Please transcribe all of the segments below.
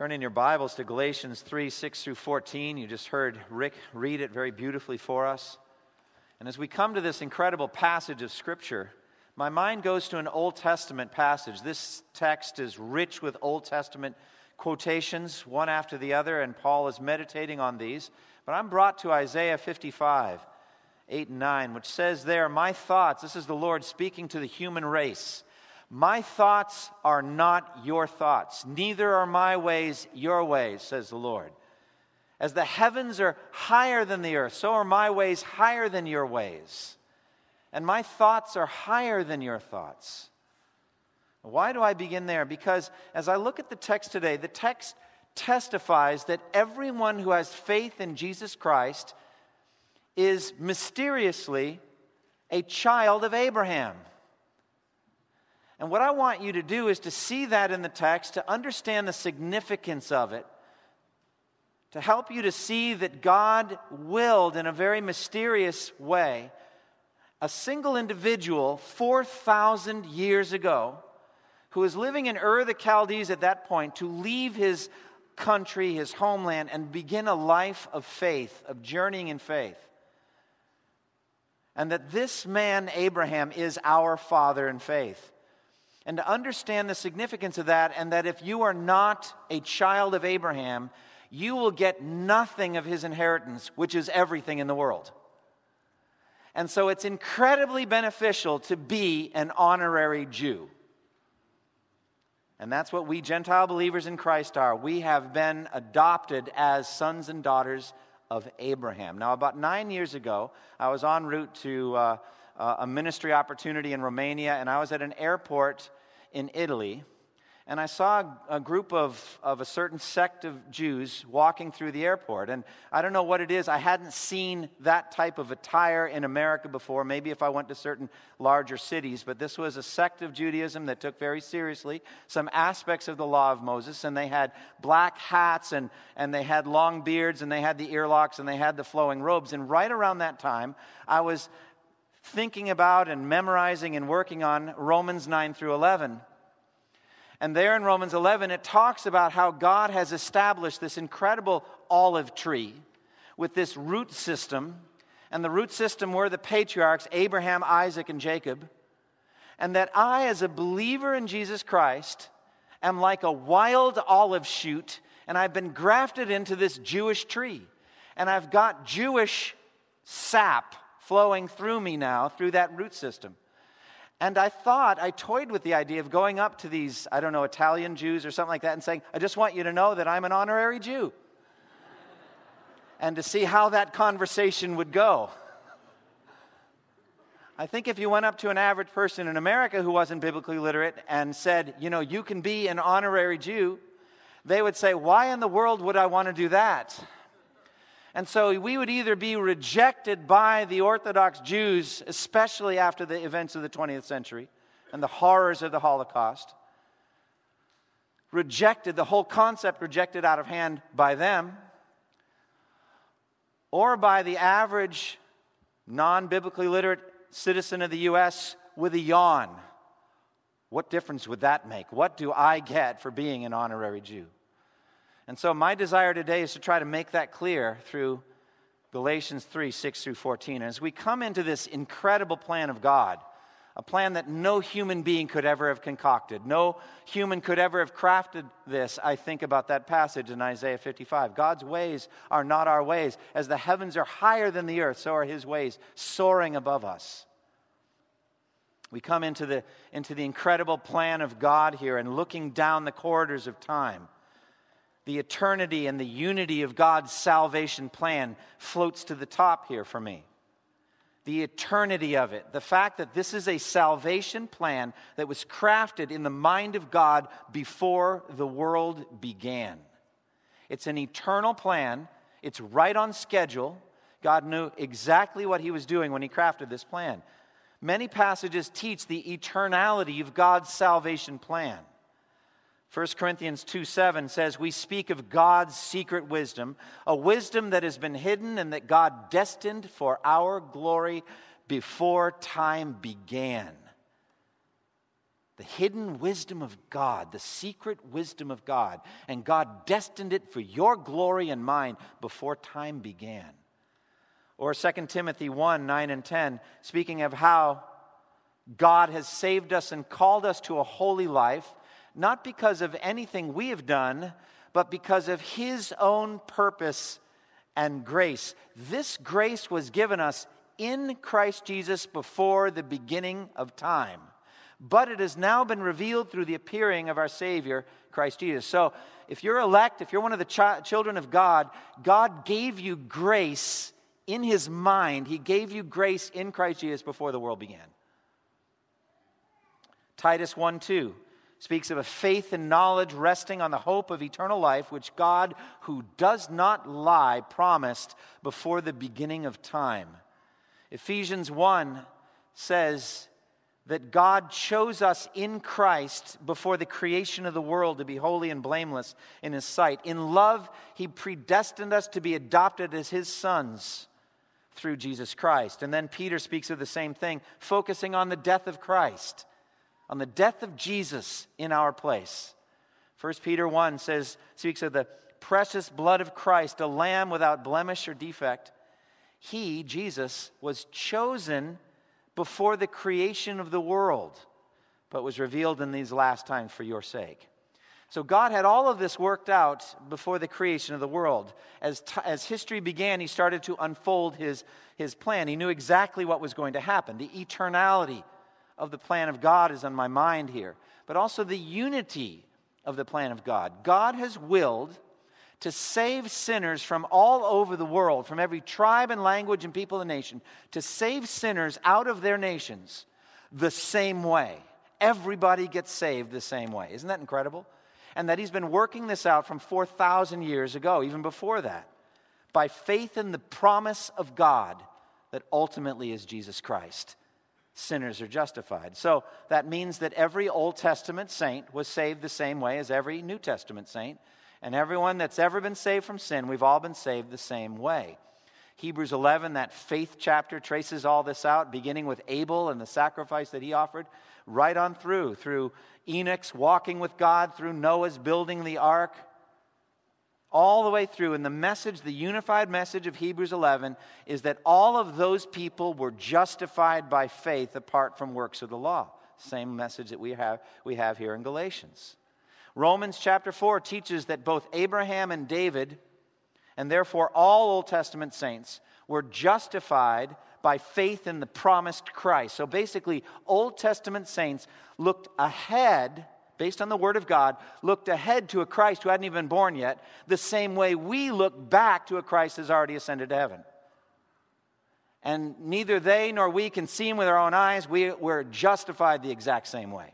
Turn in your Bibles to Galatians 3 6 through 14. You just heard Rick read it very beautifully for us. And as we come to this incredible passage of Scripture, my mind goes to an Old Testament passage. This text is rich with Old Testament quotations, one after the other, and Paul is meditating on these. But I'm brought to Isaiah 55, 8 and 9, which says there, My thoughts, this is the Lord speaking to the human race. My thoughts are not your thoughts, neither are my ways your ways, says the Lord. As the heavens are higher than the earth, so are my ways higher than your ways. And my thoughts are higher than your thoughts. Why do I begin there? Because as I look at the text today, the text testifies that everyone who has faith in Jesus Christ is mysteriously a child of Abraham. And what I want you to do is to see that in the text, to understand the significance of it, to help you to see that God willed in a very mysterious way a single individual 4,000 years ago who was living in Ur the Chaldees at that point to leave his country, his homeland, and begin a life of faith, of journeying in faith. And that this man, Abraham, is our father in faith and to understand the significance of that, and that if you are not a child of Abraham, you will get nothing of his inheritance, which is everything in the world. And so it's incredibly beneficial to be an honorary Jew. And that's what we Gentile believers in Christ are. We have been adopted as sons and daughters of Abraham. Now, about nine years ago, I was en route to. Uh, uh, a ministry opportunity in Romania, and I was at an airport in Italy. And I saw a group of, of a certain sect of Jews walking through the airport. And I don't know what it is. I hadn't seen that type of attire in America before, maybe if I went to certain larger cities. But this was a sect of Judaism that took very seriously some aspects of the law of Moses. And they had black hats, and, and they had long beards, and they had the earlocks, and they had the flowing robes. And right around that time, I was thinking about and memorizing and working on Romans 9 through 11. And there in Romans 11, it talks about how God has established this incredible olive tree with this root system. And the root system were the patriarchs Abraham, Isaac, and Jacob. And that I, as a believer in Jesus Christ, am like a wild olive shoot, and I've been grafted into this Jewish tree. And I've got Jewish sap flowing through me now through that root system. And I thought, I toyed with the idea of going up to these, I don't know, Italian Jews or something like that and saying, I just want you to know that I'm an honorary Jew. and to see how that conversation would go. I think if you went up to an average person in America who wasn't biblically literate and said, you know, you can be an honorary Jew, they would say, why in the world would I want to do that? And so we would either be rejected by the Orthodox Jews, especially after the events of the 20th century and the horrors of the Holocaust, rejected, the whole concept rejected out of hand by them, or by the average non biblically literate citizen of the U.S. with a yawn. What difference would that make? What do I get for being an honorary Jew? And so, my desire today is to try to make that clear through Galatians 3 6 through 14. As we come into this incredible plan of God, a plan that no human being could ever have concocted, no human could ever have crafted this, I think about that passage in Isaiah 55. God's ways are not our ways. As the heavens are higher than the earth, so are his ways soaring above us. We come into the, into the incredible plan of God here and looking down the corridors of time the eternity and the unity of God's salvation plan floats to the top here for me. The eternity of it. The fact that this is a salvation plan that was crafted in the mind of God before the world began. It's an eternal plan, it's right on schedule. God knew exactly what He was doing when He crafted this plan. Many passages teach the eternality of God's salvation plan. 1 Corinthians 2 7 says, We speak of God's secret wisdom, a wisdom that has been hidden and that God destined for our glory before time began. The hidden wisdom of God, the secret wisdom of God. And God destined it for your glory and mine before time began. Or 2 Timothy 1 9 and 10, speaking of how God has saved us and called us to a holy life not because of anything we have done, but because of His own purpose and grace. This grace was given us in Christ Jesus before the beginning of time, but it has now been revealed through the appearing of our Savior, Christ Jesus. So, if you're elect, if you're one of the ch- children of God, God gave you grace in His mind. He gave you grace in Christ Jesus before the world began. Titus 1 2 speaks of a faith and knowledge resting on the hope of eternal life, which God, who does not lie, promised before the beginning of time. Ephesians 1 says that God chose us in Christ before the creation of the world to be holy and blameless in His sight. In love, He predestined us to be adopted as His sons through Jesus Christ. And then Peter speaks of the same thing, focusing on the death of Christ on the death of Jesus in our place. 1 Peter 1 says, speaks of the precious blood of Christ, a lamb without blemish or defect. He, Jesus, was chosen before the creation of the world, but was revealed in these last times for your sake. So God had all of this worked out before the creation of the world. As, t- as history began, He started to unfold his, his plan. He knew exactly what was going to happen the eternality of the plan of God is on my mind here, but also the unity of the plan of God. God has willed to save sinners from all over the world, from every tribe and language and people and nation, to save sinners out of their nations the same way. Everybody gets saved the same way. Isn't that incredible? And that He's been working this out from 4,000 years ago, even before that, by faith in the promise of God that ultimately is Jesus Christ sinners are justified. So that means that every Old Testament saint was saved the same way as every New Testament saint. And everyone that's ever been saved from sin, we've all been saved the same way. Hebrews 11, that faith chapter, traces all this out, beginning with Abel and the sacrifice that he offered, right on through, through Enoch's walking with God, through Noah's building the ark, all the way through. And the message, the unified message of Hebrews 11, is that all of those people were justified by faith apart from works of the law. Same message that we have, we have here in Galatians. Romans chapter 4 teaches that both Abraham and David, and therefore all Old Testament saints, were justified by faith in the promised Christ. So basically, Old Testament saints looked ahead based on the Word of God, looked ahead to a Christ who hadn't even been born yet, the same way we look back to a Christ who's already ascended to heaven. And neither they nor we can see him with our own eyes. We, we're justified the exact same way.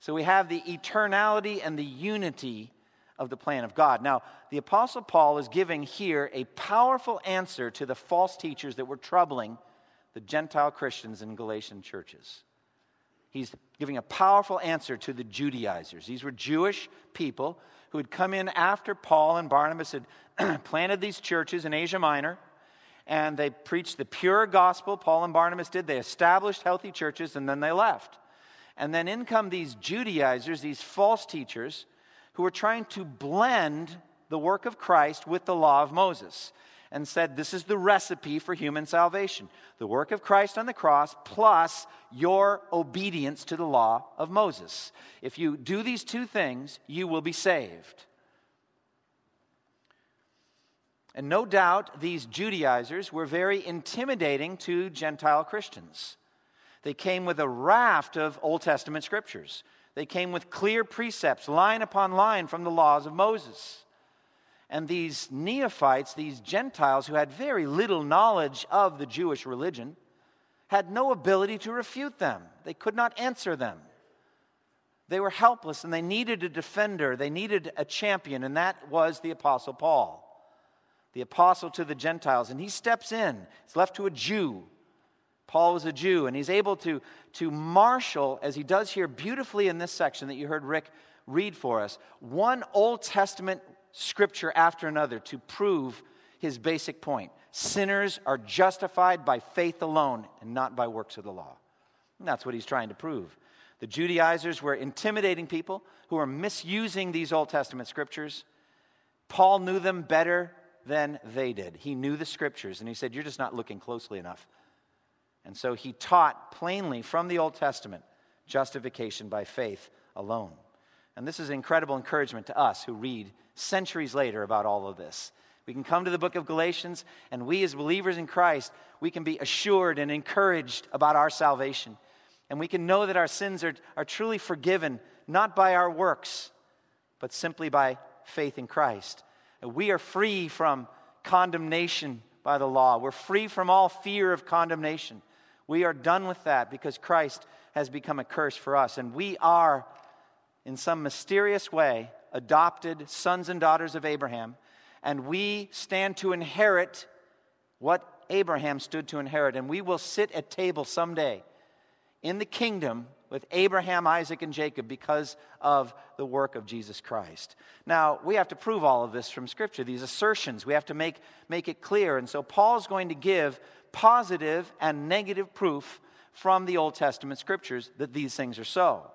So we have the eternality and the unity of the plan of God. Now, the Apostle Paul is giving here a powerful answer to the false teachers that were troubling the Gentile Christians in Galatian churches he's giving a powerful answer to the Judaizers. These were Jewish people who had come in after Paul and Barnabas had planted these churches in Asia Minor. And they preached the pure gospel, Paul and Barnabas did. They established healthy churches and then they left. And then in come these Judaizers, these false teachers, who were trying to blend the work of Christ with the law of Moses and said, This is the recipe for human salvation the work of Christ on the cross plus your obedience to the law of Moses. If you do these two things, you will be saved. And no doubt these Judaizers were very intimidating to Gentile Christians. They came with a raft of Old Testament scriptures. They came with clear precepts, line upon line from the laws of Moses. And these neophytes, these Gentiles who had very little knowledge of the Jewish religion, had no ability to refute them. They could not answer them. They were helpless and they needed a defender, they needed a champion, and that was the Apostle Paul, the apostle to the Gentiles. And he steps in, it's left to a Jew. Paul was a Jew, and he's able to, to marshal, as he does here beautifully in this section that you heard Rick read for us, one Old Testament scripture after another to prove his basic point. Sinners are justified by faith alone and not by works of the law. And that's what he's trying to prove. The Judaizers were intimidating people who were misusing these Old Testament scriptures. Paul knew them better than they did. He knew the scriptures, and he said, You're just not looking closely enough. And so he taught plainly from the Old Testament justification by faith alone. And this is incredible encouragement to us who read centuries later about all of this. We can come to the book of Galatians, and we, as believers in Christ, we can be assured and encouraged about our salvation. And we can know that our sins are, are truly forgiven, not by our works, but simply by faith in Christ. And we are free from condemnation by the law. We're free from all fear of condemnation. We are done with that because Christ has become a curse for us. And we are, in some mysterious way, adopted sons and daughters of Abraham. And we stand to inherit what Abraham stood to inherit. And we will sit at table someday in the kingdom with Abraham, Isaac, and Jacob because of the work of Jesus Christ. Now, we have to prove all of this from Scripture, these assertions. We have to make, make it clear. And so, Paul's going to give positive and negative proof from the Old Testament Scriptures that these things are so.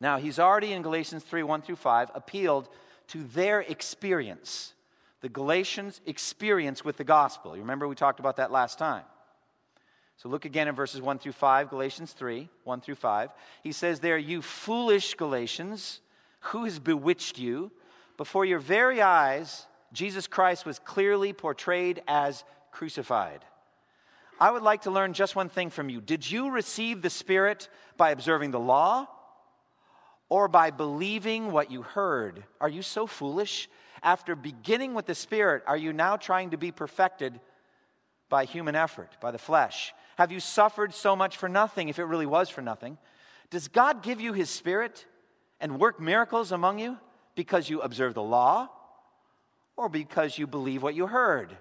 Now, he's already in Galatians 3 1 through 5 appealed to their experience, the Galatians' experience with the gospel. You remember we talked about that last time. So look again in verses 1 through 5, Galatians 3, 1 through 5. He says there, You foolish Galatians, who has bewitched you? Before your very eyes, Jesus Christ was clearly portrayed as crucified. I would like to learn just one thing from you. Did you receive the Spirit by observing the law or by believing what you heard? Are you so foolish? After beginning with the Spirit, are you now trying to be perfected by human effort, by the flesh? Have you suffered so much for nothing if it really was for nothing? Does God give you his spirit and work miracles among you because you observe the law or because you believe what you heard?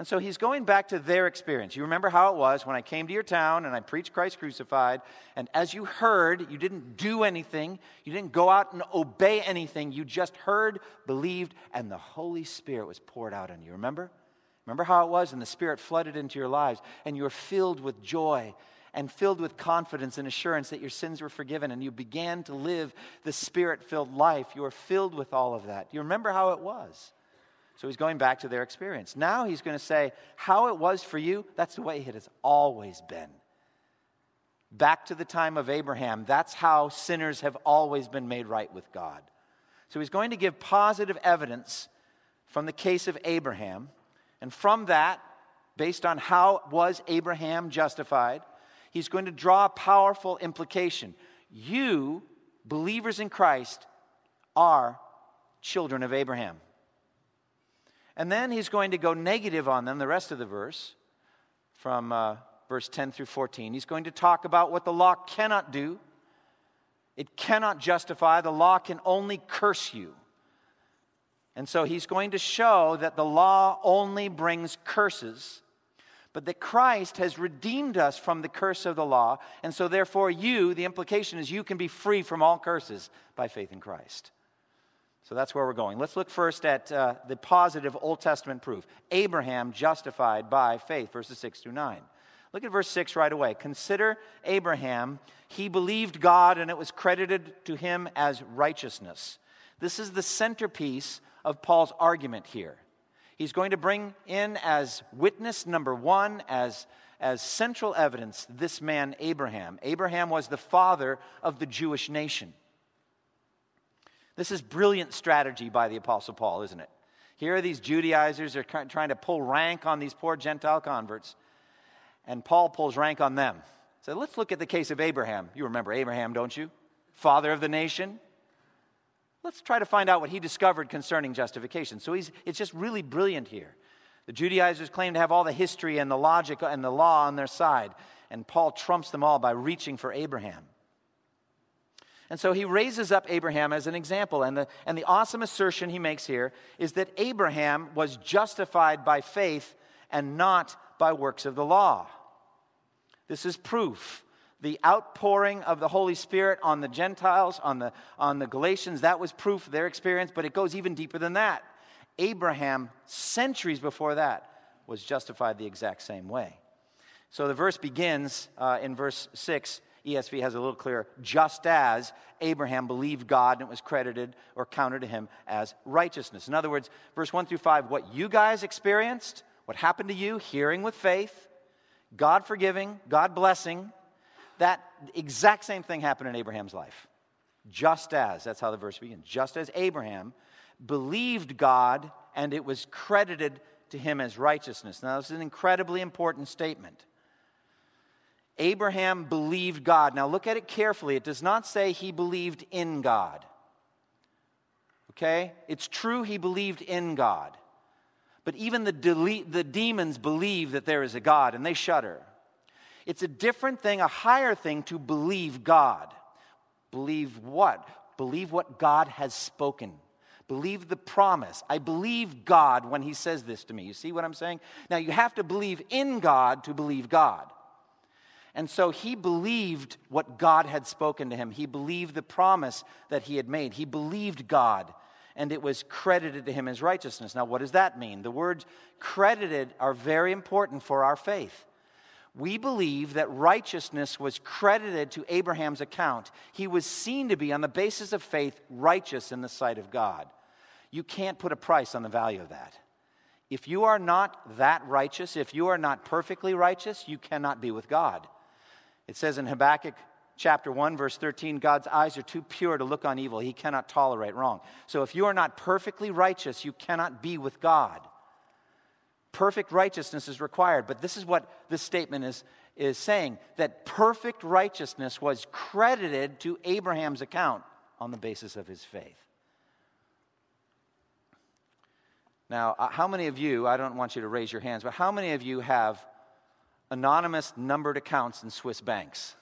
And so he's going back to their experience. You remember how it was when I came to your town and I preached Christ crucified, and as you heard, you didn't do anything, you didn't go out and obey anything, you just heard, believed, and the Holy Spirit was poured out on you. Remember? Remember how it was? And the Spirit flooded into your lives, and you were filled with joy and filled with confidence and assurance that your sins were forgiven, and you began to live the Spirit filled life. You were filled with all of that. You remember how it was. So he's going back to their experience. Now he's going to say, How it was for you, that's the way it has always been. Back to the time of Abraham, that's how sinners have always been made right with God. So he's going to give positive evidence from the case of Abraham and from that, based on how was Abraham justified, he's going to draw a powerful implication. You, believers in Christ, are children of Abraham. And then he's going to go negative on them, the rest of the verse, from uh, verse 10 through 14. He's going to talk about what the law cannot do. It cannot justify, the law can only curse you. And so he's going to show that the law only brings curses, but that Christ has redeemed us from the curse of the law. And so, therefore, you, the implication is you can be free from all curses by faith in Christ. So that's where we're going. Let's look first at uh, the positive Old Testament proof Abraham justified by faith, verses 6 through 9. Look at verse 6 right away. Consider Abraham. He believed God, and it was credited to him as righteousness. This is the centerpiece of Paul's argument here. He's going to bring in as witness number one, as, as central evidence, this man, Abraham. Abraham was the father of the Jewish nation. This is brilliant strategy by the Apostle Paul, isn't it? Here are these Judaizers are trying to pull rank on these poor Gentile converts, and Paul pulls rank on them. So let's look at the case of Abraham. You remember Abraham, don't you? Father of the nation, Let's try to find out what he discovered concerning justification. So he's, it's just really brilliant here. The Judaizers claim to have all the history and the logic and the law on their side, and Paul trumps them all by reaching for Abraham. And so he raises up Abraham as an example. And the, and the awesome assertion he makes here is that Abraham was justified by faith and not by works of the law. This is proof. The outpouring of the Holy Spirit on the Gentiles, on the, on the Galatians, that was proof of their experience, but it goes even deeper than that. Abraham, centuries before that, was justified the exact same way. So the verse begins uh, in verse 6 ESV has a little clearer, just as Abraham believed God and it was credited or counted to him as righteousness. In other words, verse 1 through 5, what you guys experienced, what happened to you, hearing with faith, God forgiving, God blessing, that exact same thing happened in Abraham's life. Just as, that's how the verse begins, just as Abraham believed God and it was credited to him as righteousness. Now, this is an incredibly important statement. Abraham believed God. Now look at it carefully. It does not say he believed in God. Okay? It's true he believed in God. But even the, the demons believe that there is a God and they shudder. It's a different thing, a higher thing to believe God. Believe what? Believe what God has spoken. Believe the promise. I believe God when He says this to me. You see what I'm saying? Now, you have to believe in God to believe God. And so he believed what God had spoken to him. He believed the promise that he had made. He believed God, and it was credited to him as righteousness. Now, what does that mean? The words credited are very important for our faith. We believe that righteousness was credited to Abraham's account. He was seen to be, on the basis of faith, righteous in the sight of God. You can't put a price on the value of that. If you are not that righteous, if you are not perfectly righteous, you cannot be with God. It says in Habakkuk chapter 1, verse 13, God's eyes are too pure to look on evil. He cannot tolerate wrong. So if you are not perfectly righteous, you cannot be with God. Perfect righteousness is required. But this is what this statement is, is saying that perfect righteousness was credited to Abraham's account on the basis of his faith. Now, uh, how many of you, I don't want you to raise your hands, but how many of you have anonymous numbered accounts in Swiss banks.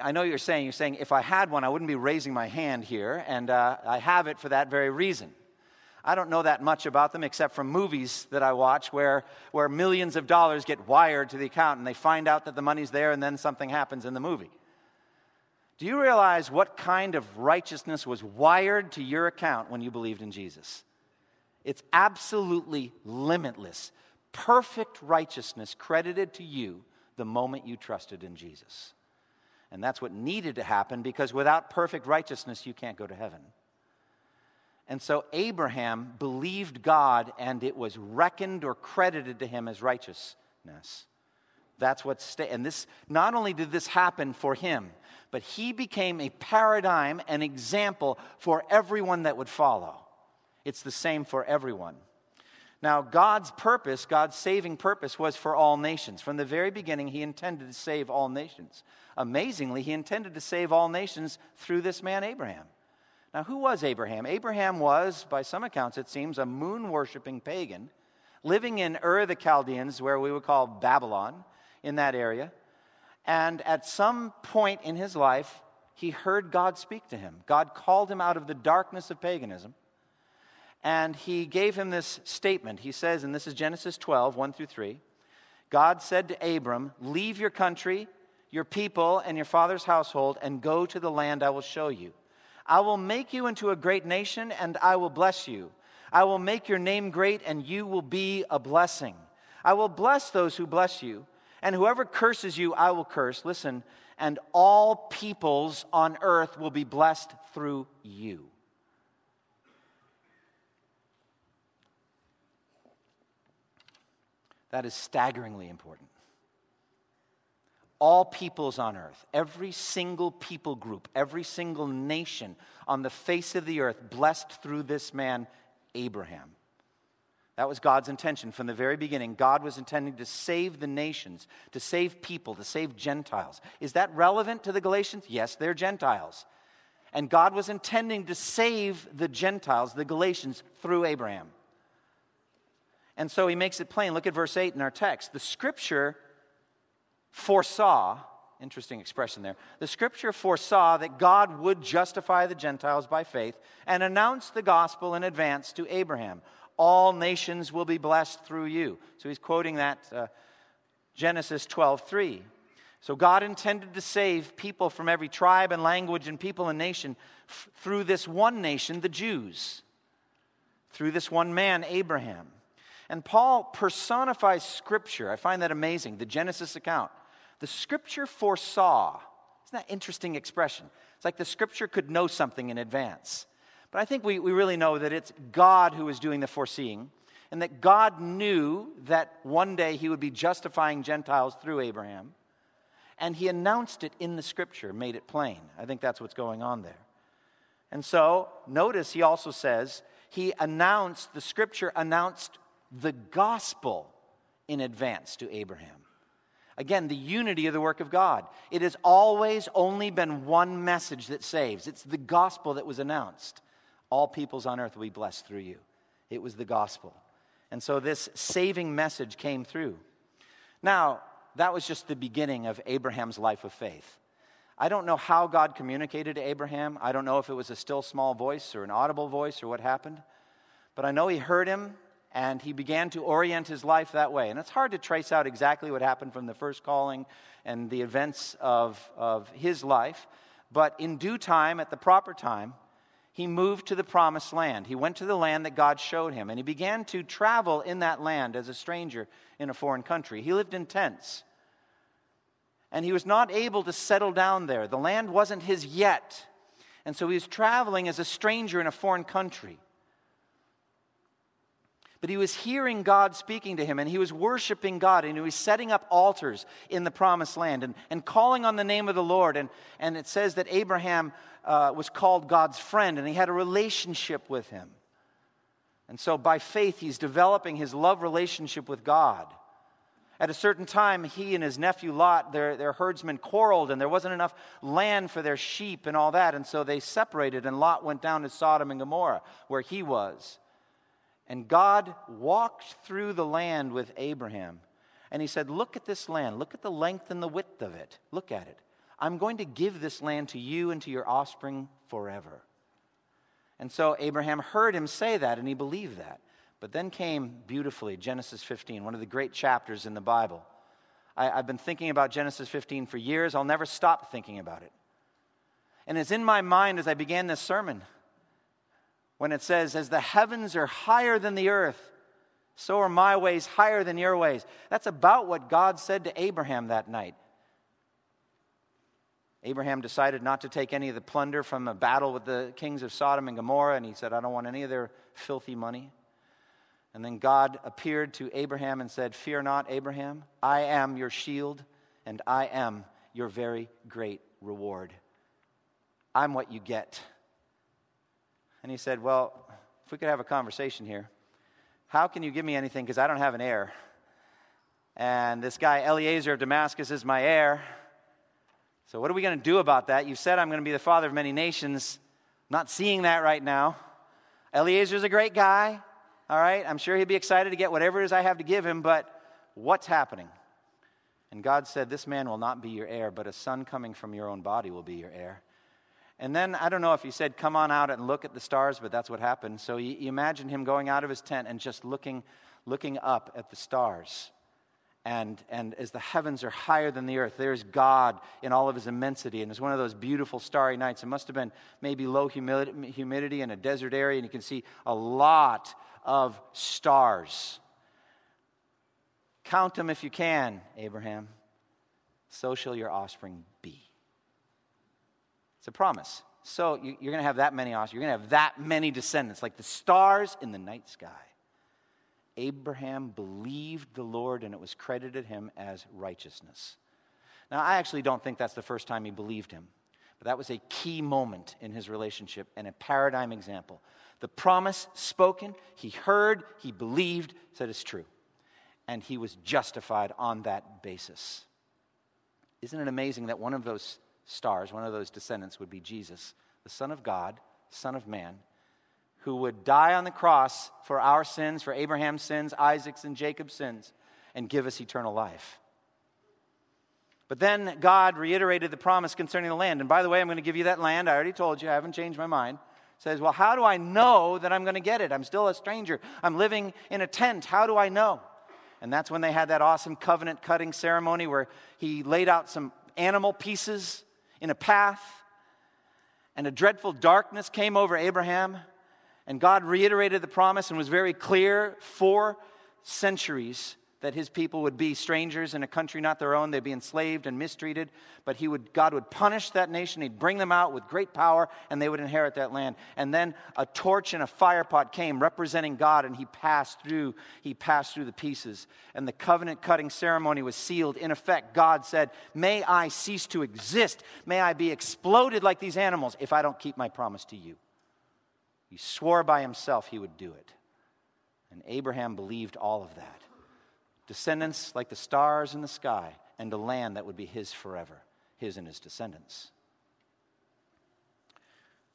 I know you're saying, you're saying, if I had one, I wouldn't be raising my hand here, and uh, I have it for that very reason. I don't know that much about them except from movies that I watch where, where millions of dollars get wired to the account and they find out that the money's there and then something happens in the movie. Do you realize what kind of righteousness was wired to your account when you believed in Jesus? It's absolutely limitless perfect righteousness credited to you the moment you trusted in Jesus. And that's what needed to happen because without perfect righteousness, you can't go to heaven. And so Abraham believed God and it was reckoned or credited to him as righteousness. That's what sta- and this not only did this happen for him, but he became a paradigm, an example for everyone that would follow. It's the same for everyone. Now, God's purpose, God's saving purpose, was for all nations. From the very beginning, He intended to save all nations. Amazingly, He intended to save all nations through this man, Abraham. Now, who was Abraham? Abraham was, by some accounts, it seems, a moon worshiping pagan living in Ur the Chaldeans, where we would call Babylon, in that area. And at some point in his life, he heard God speak to him. God called him out of the darkness of paganism and he gave him this statement. He says, and this is Genesis 12, 1 through 3 God said to Abram, Leave your country, your people, and your father's household, and go to the land I will show you. I will make you into a great nation, and I will bless you. I will make your name great, and you will be a blessing. I will bless those who bless you, and whoever curses you, I will curse. Listen, and all peoples on earth will be blessed through you. That is staggeringly important. All peoples on earth, every single people group, every single nation on the face of the earth, blessed through this man, Abraham. That was God's intention from the very beginning. God was intending to save the nations, to save people, to save Gentiles. Is that relevant to the Galatians? Yes, they're Gentiles. And God was intending to save the Gentiles, the Galatians, through Abraham. And so he makes it plain. Look at verse 8 in our text. The scripture foresaw, Interesting expression there. The scripture foresaw that God would justify the Gentiles by faith and announce the gospel in advance to Abraham. All nations will be blessed through you. So he's quoting that uh, Genesis 12 3. So God intended to save people from every tribe and language and people and nation f- through this one nation, the Jews, through this one man, Abraham. And Paul personifies Scripture. I find that amazing, the Genesis account. The Scripture foresaw. Isn't that interesting expression? It's like the Scripture could know something in advance. But I think we, we really know that it's God who is doing the foreseeing, and that God knew that one day he would be justifying Gentiles through Abraham and he announced it in the scripture, made it plain. I think that's what's going on there. And so, notice he also says he announced, the scripture announced the gospel in advance to Abraham. Again, the unity of the work of God. It has always only been one message that saves. It's the gospel that was announced. All peoples on earth will be blessed through you. It was the gospel. And so this saving message came through. Now, that was just the beginning of Abraham's life of faith. I don't know how God communicated to Abraham. I don't know if it was a still small voice or an audible voice or what happened. But I know he heard him and he began to orient his life that way. And it's hard to trace out exactly what happened from the first calling and the events of, of his life. But in due time, at the proper time, he moved to the promised land. He went to the land that God showed him, and he began to travel in that land as a stranger in a foreign country. He lived in tents, and he was not able to settle down there. The land wasn't his yet, and so he was traveling as a stranger in a foreign country. But he was hearing God speaking to him, and he was worshiping God, and he was setting up altars in the promised land and, and calling on the name of the Lord. And, and it says that Abraham uh, was called God's friend, and he had a relationship with him. And so by faith, he's developing his love relationship with God. At a certain time, he and his nephew Lot, their, their herdsmen, quarreled, and there wasn't enough land for their sheep and all that. And so they separated, and Lot went down to Sodom and Gomorrah, where he was. And God walked through the land with Abraham. And he said, Look at this land. Look at the length and the width of it. Look at it. I'm going to give this land to you and to your offspring forever. And so Abraham heard him say that and he believed that. But then came beautifully Genesis 15, one of the great chapters in the Bible. I, have been thinking about Genesis 15 for years. I'll never stop thinking about it. And it's in my mind as I began this sermon when it says, As the heavens are higher than the earth, so are my ways higher than your ways. That's about what God said to Abraham that night. Abraham decided not to take any of the plunder from a battle with the kings of Sodom and Gomorrah, and he said, I don't want any of their filthy money. And then God appeared to Abraham and said, Fear not, Abraham, I am your shield, and I am your very great reward. I'm what you get. And he said, Well, if we could have a conversation here, how can you give me anything? Because I don't have an heir. And this guy, Eliezer of Damascus, is my heir. So, what are we going to do about that? You said I'm going to be the father of many nations. not seeing that right now. Eliezer's a great guy. All right. I'm sure he'd be excited to get whatever it is I have to give him, but what's happening? And God said, This man will not be your heir, but a son coming from your own body will be your heir. And then I don't know if he said, Come on out and look at the stars, but that's what happened. So you, imagine him going out of his tent and just looking, looking up at the stars and, and as the heavens are higher than the earth, there's God in all of his immensity. And it's one of those beautiful starry nights. It must have been maybe low humidity in a desert area, and you can see a lot of stars. Count them if you can, Abraham. So shall your offspring. It's a promise. So you're going to have that many offspring. You're going to have that many descendants, like the stars in the night sky. Abraham believed the Lord and it was credited him as righteousness. Now, I actually don't think that's the first time he believed him, but that was a key moment in his relationship and a paradigm example. The promise spoken, he heard, he believed, said it's true. And he was justified on that basis. Isn't it amazing that one of those stars, one of those descendants, would be Jesus, the Son of God, Son of Man, who would die on the cross for our sins, for Abraham's sins, Isaac's and Jacob's sins, and give us eternal life. But then God reiterated the promise concerning the land. And by the way, I'm going to give you that land. I already told you, I haven't changed my mind. Says, well, how do I know that I'm going to get it? I'm still a stranger. I'm living in a tent. How do I know? And that's when they had that awesome covenant cutting ceremony where he laid out some animal pieces in a path, and a dreadful darkness came over Abraham. And God reiterated the promise and was very clear for centuries that his people would be strangers in a country not their own. They'd be enslaved and mistreated. But he would, God would punish that nation. He'd bring them out with great power, and they would inherit that land. And then a torch and a fire pot came representing God, and he passed through. He passed through the pieces. And the covenant cutting ceremony was sealed. In effect, God said, May I cease to exist. May I be exploded like these animals if I don't keep my promise to you. He swore by himself he would do it. And Abraham believed all of that descendants like the stars in the sky, and a land that would be his forever, his and his descendants.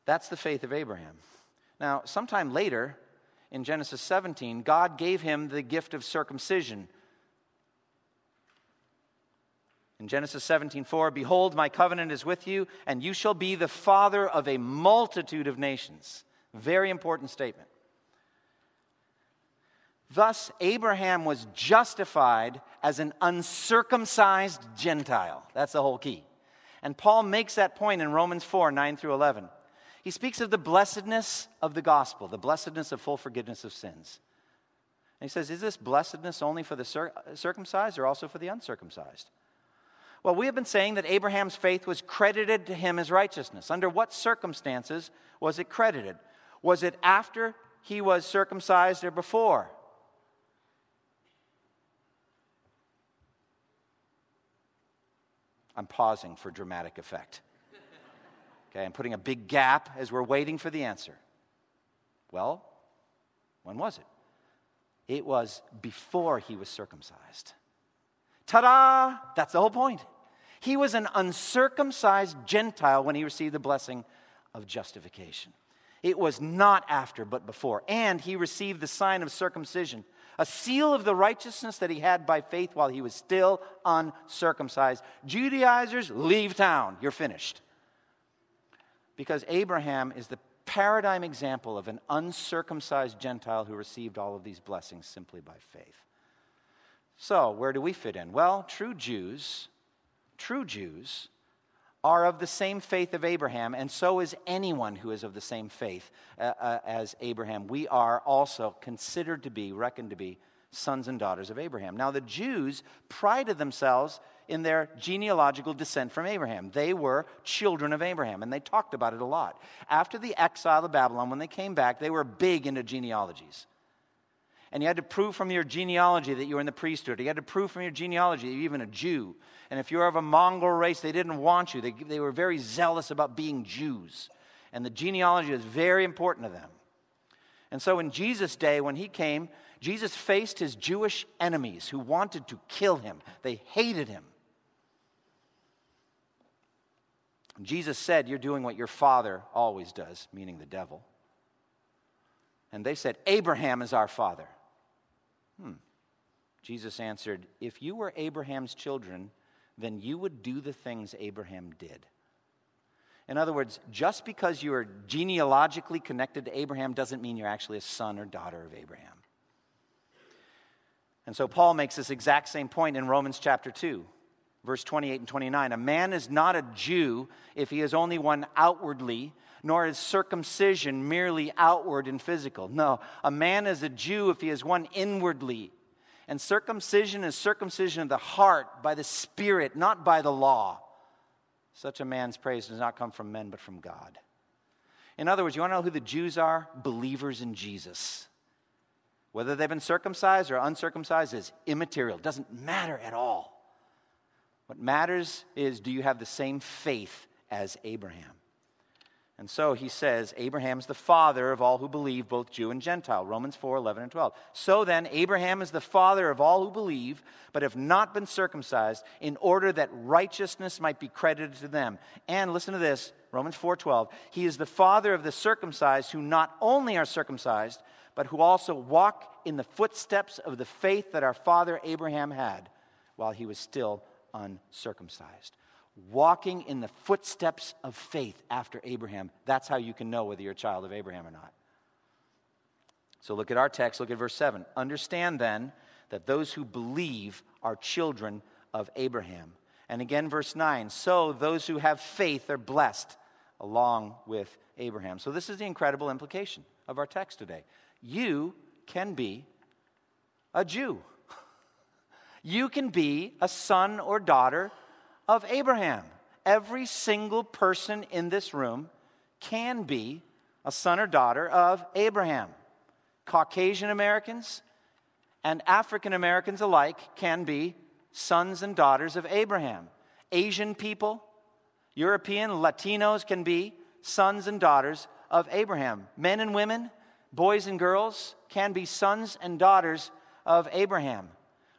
That's the faith of Abraham. Now, sometime later, in Genesis 17, God gave him the gift of circumcision. In Genesis 17:4, behold, my covenant is with you, and you shall be the father of a multitude of nations. Very important statement. Thus, Abraham was justified as an uncircumcised Gentile. That's the whole key. And Paul makes that point in Romans 4 9 through 11. He speaks of the blessedness of the gospel, the blessedness of full forgiveness of sins. And he says, Is this blessedness only for the circumcised or also for the uncircumcised? Well, we have been saying that Abraham's faith was credited to him as righteousness. Under what circumstances was it credited? Was it after he was circumcised or before? I'm pausing for dramatic effect. Okay, I'm putting a big gap as we're waiting for the answer. Well, when was it? It was before he was circumcised. Ta da! That's the whole point. He was an uncircumcised Gentile when he received the blessing of justification. It was not after, but before. And he received the sign of circumcision a seal of the righteousness that he had by faith while he was still uncircumcised. Judaizers, leave town. You're finished. Because Abraham is the paradigm example of an uncircumcised Gentile who received all of these blessings simply by faith. So, where do we fit in? Well, true Jews, true Jews, are of the same faith of Abraham, and so is anyone who is of the same faith uh, uh, as Abraham. We are also considered to be, reckoned to be, sons and daughters of Abraham. Now, the Jews prided themselves in their genealogical descent from Abraham. They were children of Abraham, and they talked about it a lot. After the exile of Babylon, when they came back, they were big into genealogies. And you had to prove from your genealogy that you were in the priesthood. You had to prove from your genealogy that you're even a Jew. And if you're of a Mongol race, they didn't want you. They, they were very zealous about being Jews. And the genealogy was very important to them. And so in Jesus' day, when he came, Jesus faced his Jewish enemies who wanted to kill him. They hated him. Jesus said, You're doing what your father always does, meaning the devil. And they said, Abraham is our father. Hmm. Jesus answered, If you were Abraham's children, then you would do the things Abraham did. In other words, just because you are genealogically connected to Abraham doesn't mean you're actually a son or daughter of Abraham. And so Paul makes this exact same point in Romans chapter 2, verse 28 and 29. A man is not a Jew if he is only one outwardly, nor is circumcision merely outward and physical. No, a man is a Jew if he is one inwardly. And circumcision is circumcision of the heart by the Spirit, not by the law. Such a man's praise does not come from men, but from God. In other words, you want to know who the Jews are? Believers in Jesus. Whether they've been circumcised or uncircumcised is immaterial, it doesn't matter at all. What matters is do you have the same faith as Abraham? And so he says, Abraham's the father of all who believe, both Jew and Gentile. Romans 4 11 and 12. So then, Abraham is the father of all who believe, but have not been circumcised, in order that righteousness might be credited to them. And listen to this Romans 4 12. He is the father of the circumcised, who not only are circumcised, but who also walk in the footsteps of the faith that our father Abraham had while he was still uncircumcised. Walking in the footsteps of faith after Abraham. That's how you can know whether you're a child of Abraham or not. So look at our text, look at verse 7. Understand then that those who believe are children of Abraham. And again, verse 9. So those who have faith are blessed along with Abraham. So this is the incredible implication of our text today. You can be a Jew. You can be a son or daughter of Abraham. Every single person in this room can be a son or daughter of Abraham. Caucasian Americans and African Americans alike can be sons and daughters of Abraham. Asian people, European, Latinos can be sons and daughters of Abraham. Men and women, boys and girls can be sons and daughters of Abraham.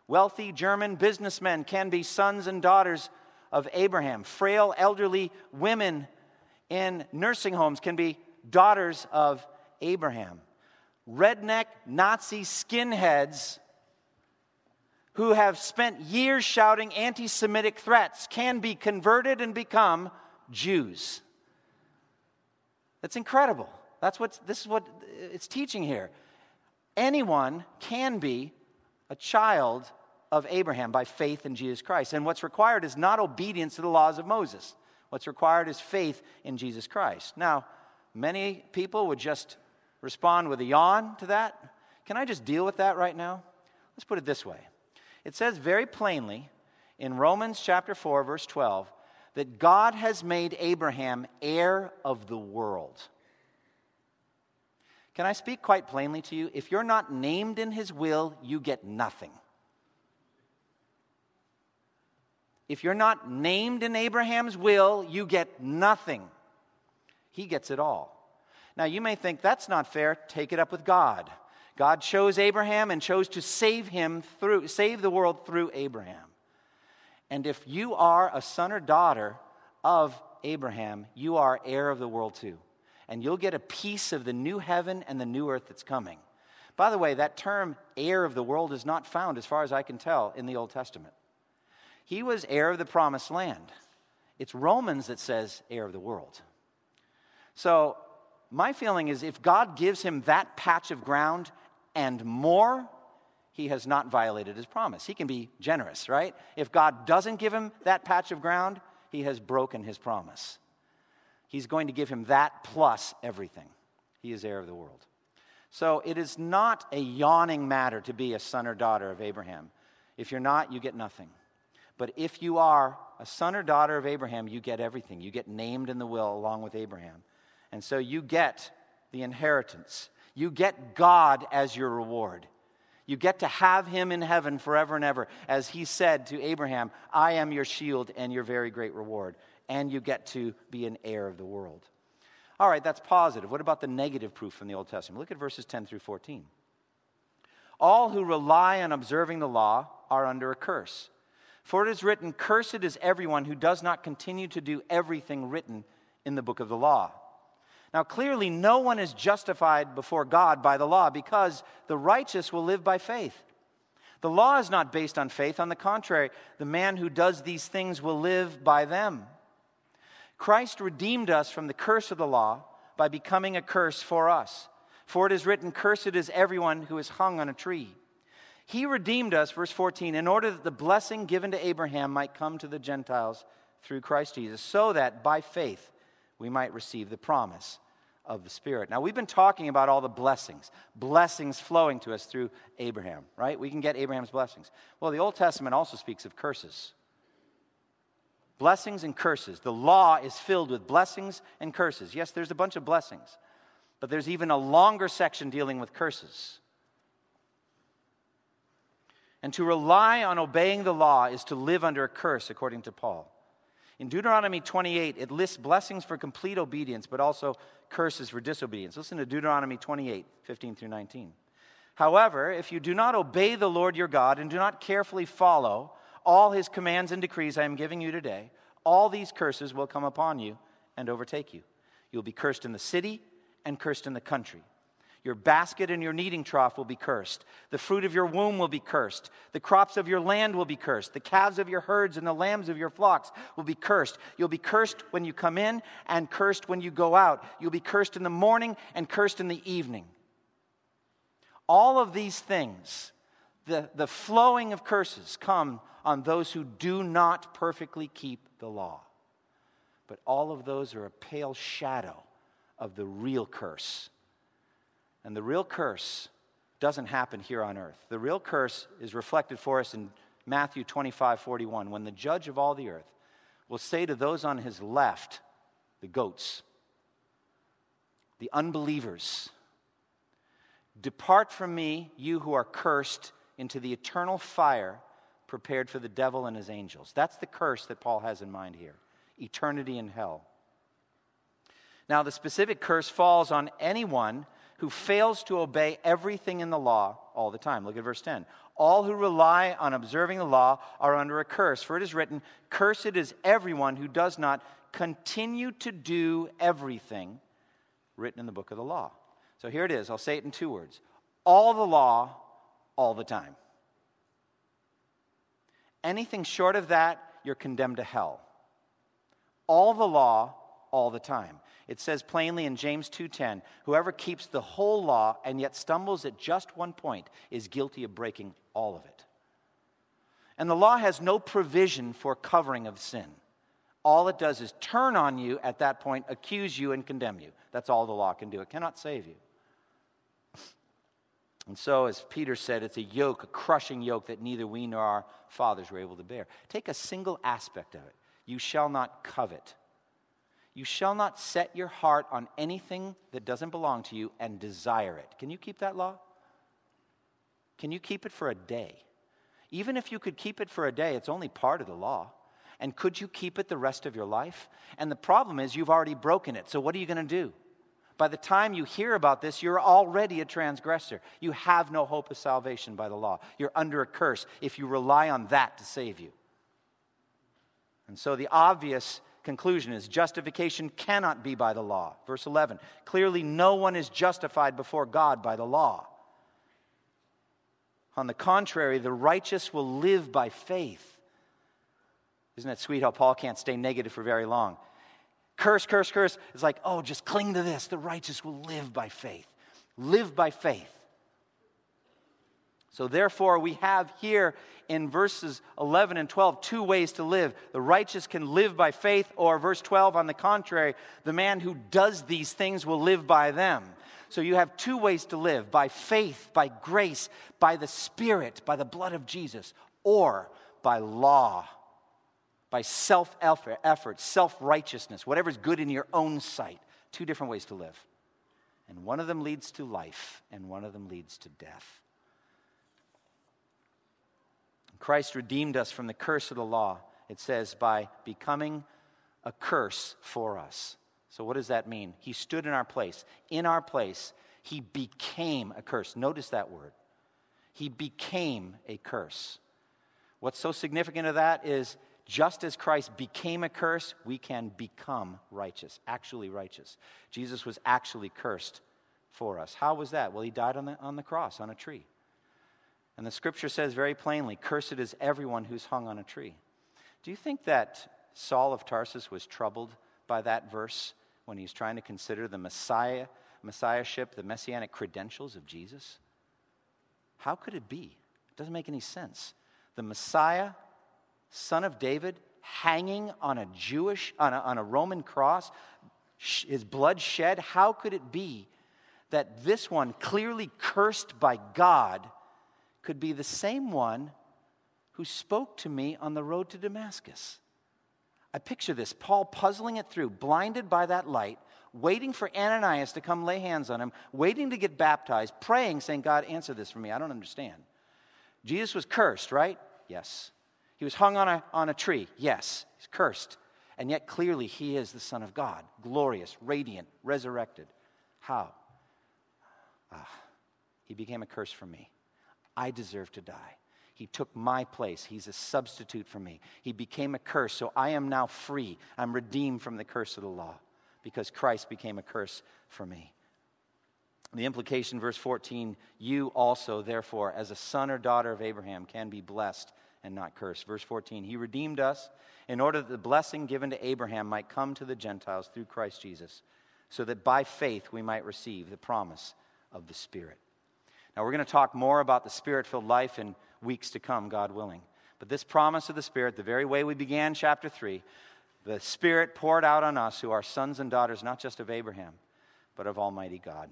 Wealthy German businessmen can be sons and daughters of Abraham. Frail elderly women in nursing homes can be daughters of Abraham. Redneck Nazi skinheads who have spent years shouting anti Semitic threats can be converted and become Jews. That's incredible. That's what this is what it's teaching here. Anyone can be a child of Abraham by faith in Jesus Christ. And what's required is not obedience to the laws of Moses. What's required is faith in Jesus Christ. Now, many people would just respond with a yawn to that. Can I just deal with that right now? Let's put it this way. It says very plainly in Romans chapter 4 verse 12 that God has made Abraham heir of the world. Can I speak quite plainly to you? If you're not named in his will, you get nothing. If you're not named in Abraham's will, you get nothing. He gets it all. Now, you may think that's not fair. Take it up with God. God chose Abraham and chose to save him through, save the world through Abraham. And if you are a son or daughter of Abraham, you are heir of the world too. And you'll get a piece of the new heaven and the new earth that's coming. By the way, that term heir of the world is not found, as far as I can tell, in the Old Testament. He was heir of the promised land. It's Romans that says heir of the world. So, my feeling is if God gives him that patch of ground and more, he has not violated his promise. He can be generous, right? If God doesn't give him that patch of ground, he has broken his promise. He's going to give him that plus everything. He is heir of the world. So it is not a yawning matter to be a son or daughter of Abraham. If you're not, you get nothing. But if you are a son or daughter of Abraham, you get everything. You get named in the will along with Abraham. And so you get the inheritance. You get God as your reward. You get to have him in heaven forever and ever. As he said to Abraham, I am your shield and your very great reward. And you get to be an heir of the world. All right, that's positive. What about the negative proof from the Old Testament? Look at verses 10 through 14. All who rely on observing the law are under a curse. For it is written, Cursed is everyone who does not continue to do everything written in the book of the law. Now, clearly, no one is justified before God by the law because the righteous will live by faith. The law is not based on faith. On the contrary, the man who does these things will live by them. Christ redeemed us from the curse of the law by becoming a curse for us. For it is written, Cursed is everyone who is hung on a tree. He redeemed us, verse 14, in order that the blessing given to Abraham might come to the Gentiles through Christ Jesus, so that by faith we might receive the promise of the Spirit. Now, we've been talking about all the blessings, blessings flowing to us through Abraham, right? We can get Abraham's blessings. Well, the Old Testament also speaks of curses. Blessings and curses. The law is filled with blessings and curses. Yes, there's a bunch of blessings, but there's even a longer section dealing with curses. And to rely on obeying the law is to live under a curse, according to Paul. In Deuteronomy 28, it lists blessings for complete obedience, but also curses for disobedience. Listen to Deuteronomy 28, 15 through 19. However, if you do not obey the Lord your God and do not carefully follow all his commands and decrees I am giving you today, all these curses will come upon you and overtake you. You'll be cursed in the city and cursed in the country. Your basket and your kneading trough will be cursed. The fruit of your womb will be cursed. The crops of your land will be cursed. The calves of your herds and the lambs of your flocks will be cursed. You'll be cursed when you come in and cursed when you go out. You'll be cursed in the morning and cursed in the evening. All of these things, the, the flowing of curses, come on those who do not perfectly keep the law. But all of those are a pale shadow of the real curse and the real curse doesn't happen here on earth. The real curse is reflected for us in Matthew 25 41, when the judge of all the earth will say to those on his left, the goats, the unbelievers, Depart from me, you who are cursed, into the eternal fire prepared for the devil and his angels. That's the curse that Paul has in mind here eternity in hell. Now, the specific curse falls on anyone who fails to obey everything in the law all the time. Look at verse 10. All who rely on observing the law are under a curse, for it is written, Cursed is everyone who does not continue to do everything written in the book of the law. So here it is. I'll say it in two words all the law, all the time. Anything short of that, you're condemned to hell. All the law, all the time. It says plainly in James 2:10, whoever keeps the whole law and yet stumbles at just one point is guilty of breaking all of it. And the law has no provision for covering of sin. All it does is turn on you at that point, accuse you and condemn you. That's all the law can do. It cannot save you. And so, as Peter said, it's a yoke, a crushing yoke that neither we nor our fathers were able to bear. Take a single aspect of it. You shall not covet. You shall not set your heart on anything that doesn't belong to you and desire it. Can you keep that law? Can you keep it for a day? Even if you could keep it for a day, it's only part of the law. And could you keep it the rest of your life? And the problem is, you've already broken it. So, what are you going to do? By the time you hear about this, you're already a transgressor. You have no hope of salvation by the law. You're under a curse if you rely on that to save you. And so, the obvious conclusion is justification cannot be by the law. Verse 11 clearly, no one is justified before God by the law. On the contrary, the righteous will live by faith. Isn't that sweet how Paul can't stay negative for very long? Curse, curse, curse. It's like, oh, just cling to this. The righteous will live by faith. Live by faith. So, therefore, we have here in verses 11 and 12 two ways to live. The righteous can live by faith, or verse 12, on the contrary, the man who does these things will live by them. So, you have two ways to live by faith, by grace, by the Spirit, by the blood of Jesus, or by law, by self effort, self righteousness, whatever's good in your own sight. Two different ways to live. And one of them leads to life, and one of them leads to death. Christ redeemed us from the curse of the law, it says, by becoming a curse for us. So, what does that mean? He stood in our place. In our place, he became a curse. Notice that word. He became a curse. What's so significant of that is just as Christ became a curse, we can become righteous, actually righteous. Jesus was actually cursed for us. How was that? Well, he died on the, on the cross, on a tree. And the scripture says very plainly, Cursed is everyone who's hung on a tree. Do you think that Saul of Tarsus was troubled by that verse when he's trying to consider the Messiah, Messiahship, the messianic credentials of Jesus? How could it be? It doesn't make any sense. The Messiah, son of David, hanging on a Jewish, on a, on a Roman cross, his blood shed. How could it be that this one, clearly cursed by God, could be the same one who spoke to me on the road to Damascus. I picture this Paul puzzling it through, blinded by that light, waiting for Ananias to come lay hands on him, waiting to get baptized, praying, saying, God, answer this for me. I don't understand. Jesus was cursed, right? Yes. He was hung on a, on a tree. Yes. He's cursed. And yet, clearly, he is the Son of God, glorious, radiant, resurrected. How? Ah, he became a curse for me. I deserve to die. He took my place. He's a substitute for me. He became a curse, so I am now free. I'm redeemed from the curse of the law because Christ became a curse for me. The implication, verse 14, you also, therefore, as a son or daughter of Abraham, can be blessed and not cursed. Verse 14, he redeemed us in order that the blessing given to Abraham might come to the Gentiles through Christ Jesus, so that by faith we might receive the promise of the Spirit. Now, we're going to talk more about the Spirit filled life in weeks to come, God willing. But this promise of the Spirit, the very way we began chapter 3, the Spirit poured out on us who are sons and daughters, not just of Abraham, but of Almighty God.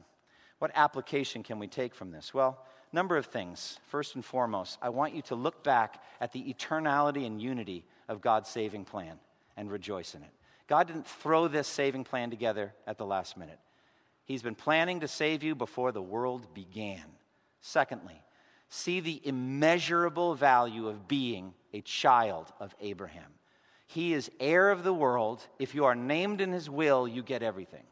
What application can we take from this? Well, number of things. First and foremost, I want you to look back at the eternality and unity of God's saving plan and rejoice in it. God didn't throw this saving plan together at the last minute. He's been planning to save you before the world began. Secondly, see the immeasurable value of being a child of Abraham. He is heir of the world. If you are named in his will, you get everything.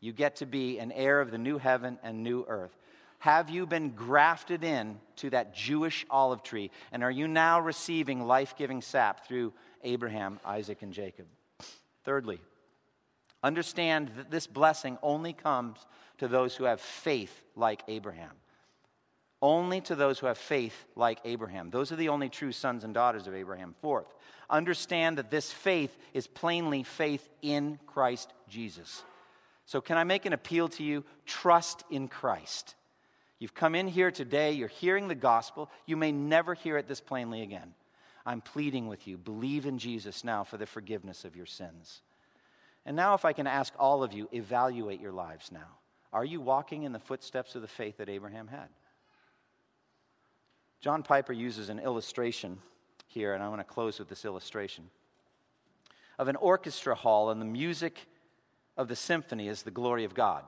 You get to be an heir of the new heaven and new earth. Have you been grafted in to that Jewish olive tree? And are you now receiving life giving sap through Abraham, Isaac, and Jacob? Thirdly, understand that this blessing only comes to those who have faith like Abraham. Only to those who have faith like Abraham. Those are the only true sons and daughters of Abraham. Fourth, understand that this faith is plainly faith in Christ Jesus. So, can I make an appeal to you? Trust in Christ. You've come in here today, you're hearing the gospel. You may never hear it this plainly again. I'm pleading with you believe in Jesus now for the forgiveness of your sins. And now, if I can ask all of you, evaluate your lives now. Are you walking in the footsteps of the faith that Abraham had? John Piper uses an illustration here, and I want to close with this illustration of an orchestra hall and the music of the symphony is the glory of God.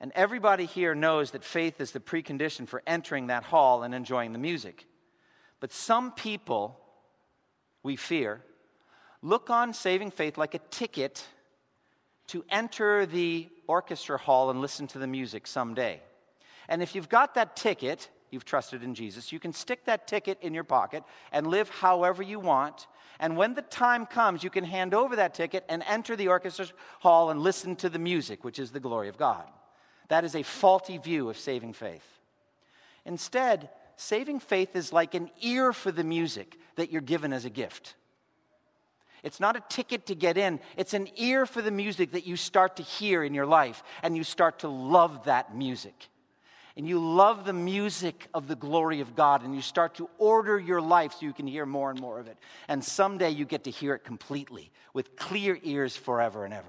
And everybody here knows that faith is the precondition for entering that hall and enjoying the music. But some people, we fear, look on saving faith like a ticket to enter the orchestra hall and listen to the music someday. And if you've got that ticket, you've trusted in Jesus, you can stick that ticket in your pocket and live however you want and when the time comes, you can hand over that ticket and enter the orchestra hall and listen to the music, which is the glory of God. That is a faulty view of saving faith. Instead, saving faith is like an ear for the music that you're given as a gift. It's not a ticket to get in, it's an ear for the music that you start to hear in your life, and you start to love that music and you love the music of the glory of God and you start to order your life so you can hear more and more of it. And someday you get to hear it completely with clear ears forever and ever.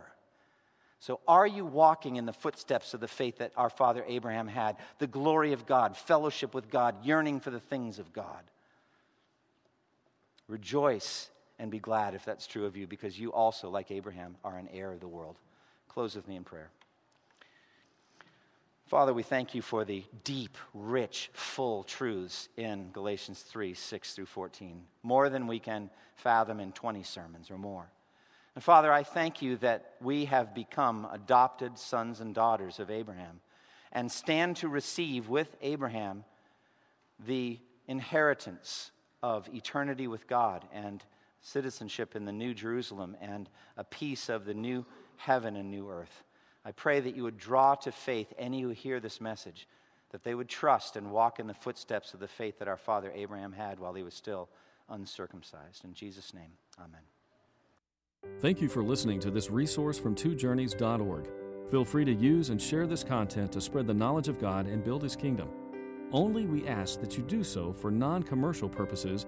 So, are you walking in the footsteps of the faith that our father Abraham had? The glory of God, fellowship with God, yearning for the things of God. Rejoice and be glad if that's true of you, because you also, like Abraham, are an heir of the world. Close with me in prayer. Father, we thank you for the deep, rich, full truths in Galatians 3 6 through 14, more than we can fathom in 20 sermons or more. And Father, I thank you that we have become adopted sons and daughters of Abraham and stand to receive with Abraham the inheritance of eternity with God and citizenship in the New Jerusalem and a piece of the new heaven and new earth. I pray that you would draw to faith any who hear this message, that they would trust and walk in the footsteps of the faith that our father Abraham had while he was still uncircumcised. In Jesus' name, amen. Thank you for listening to this resource from twojourneys.org. Feel free to use and share this content to spread the knowledge of God and build his kingdom. Only we ask that you do so for non commercial purposes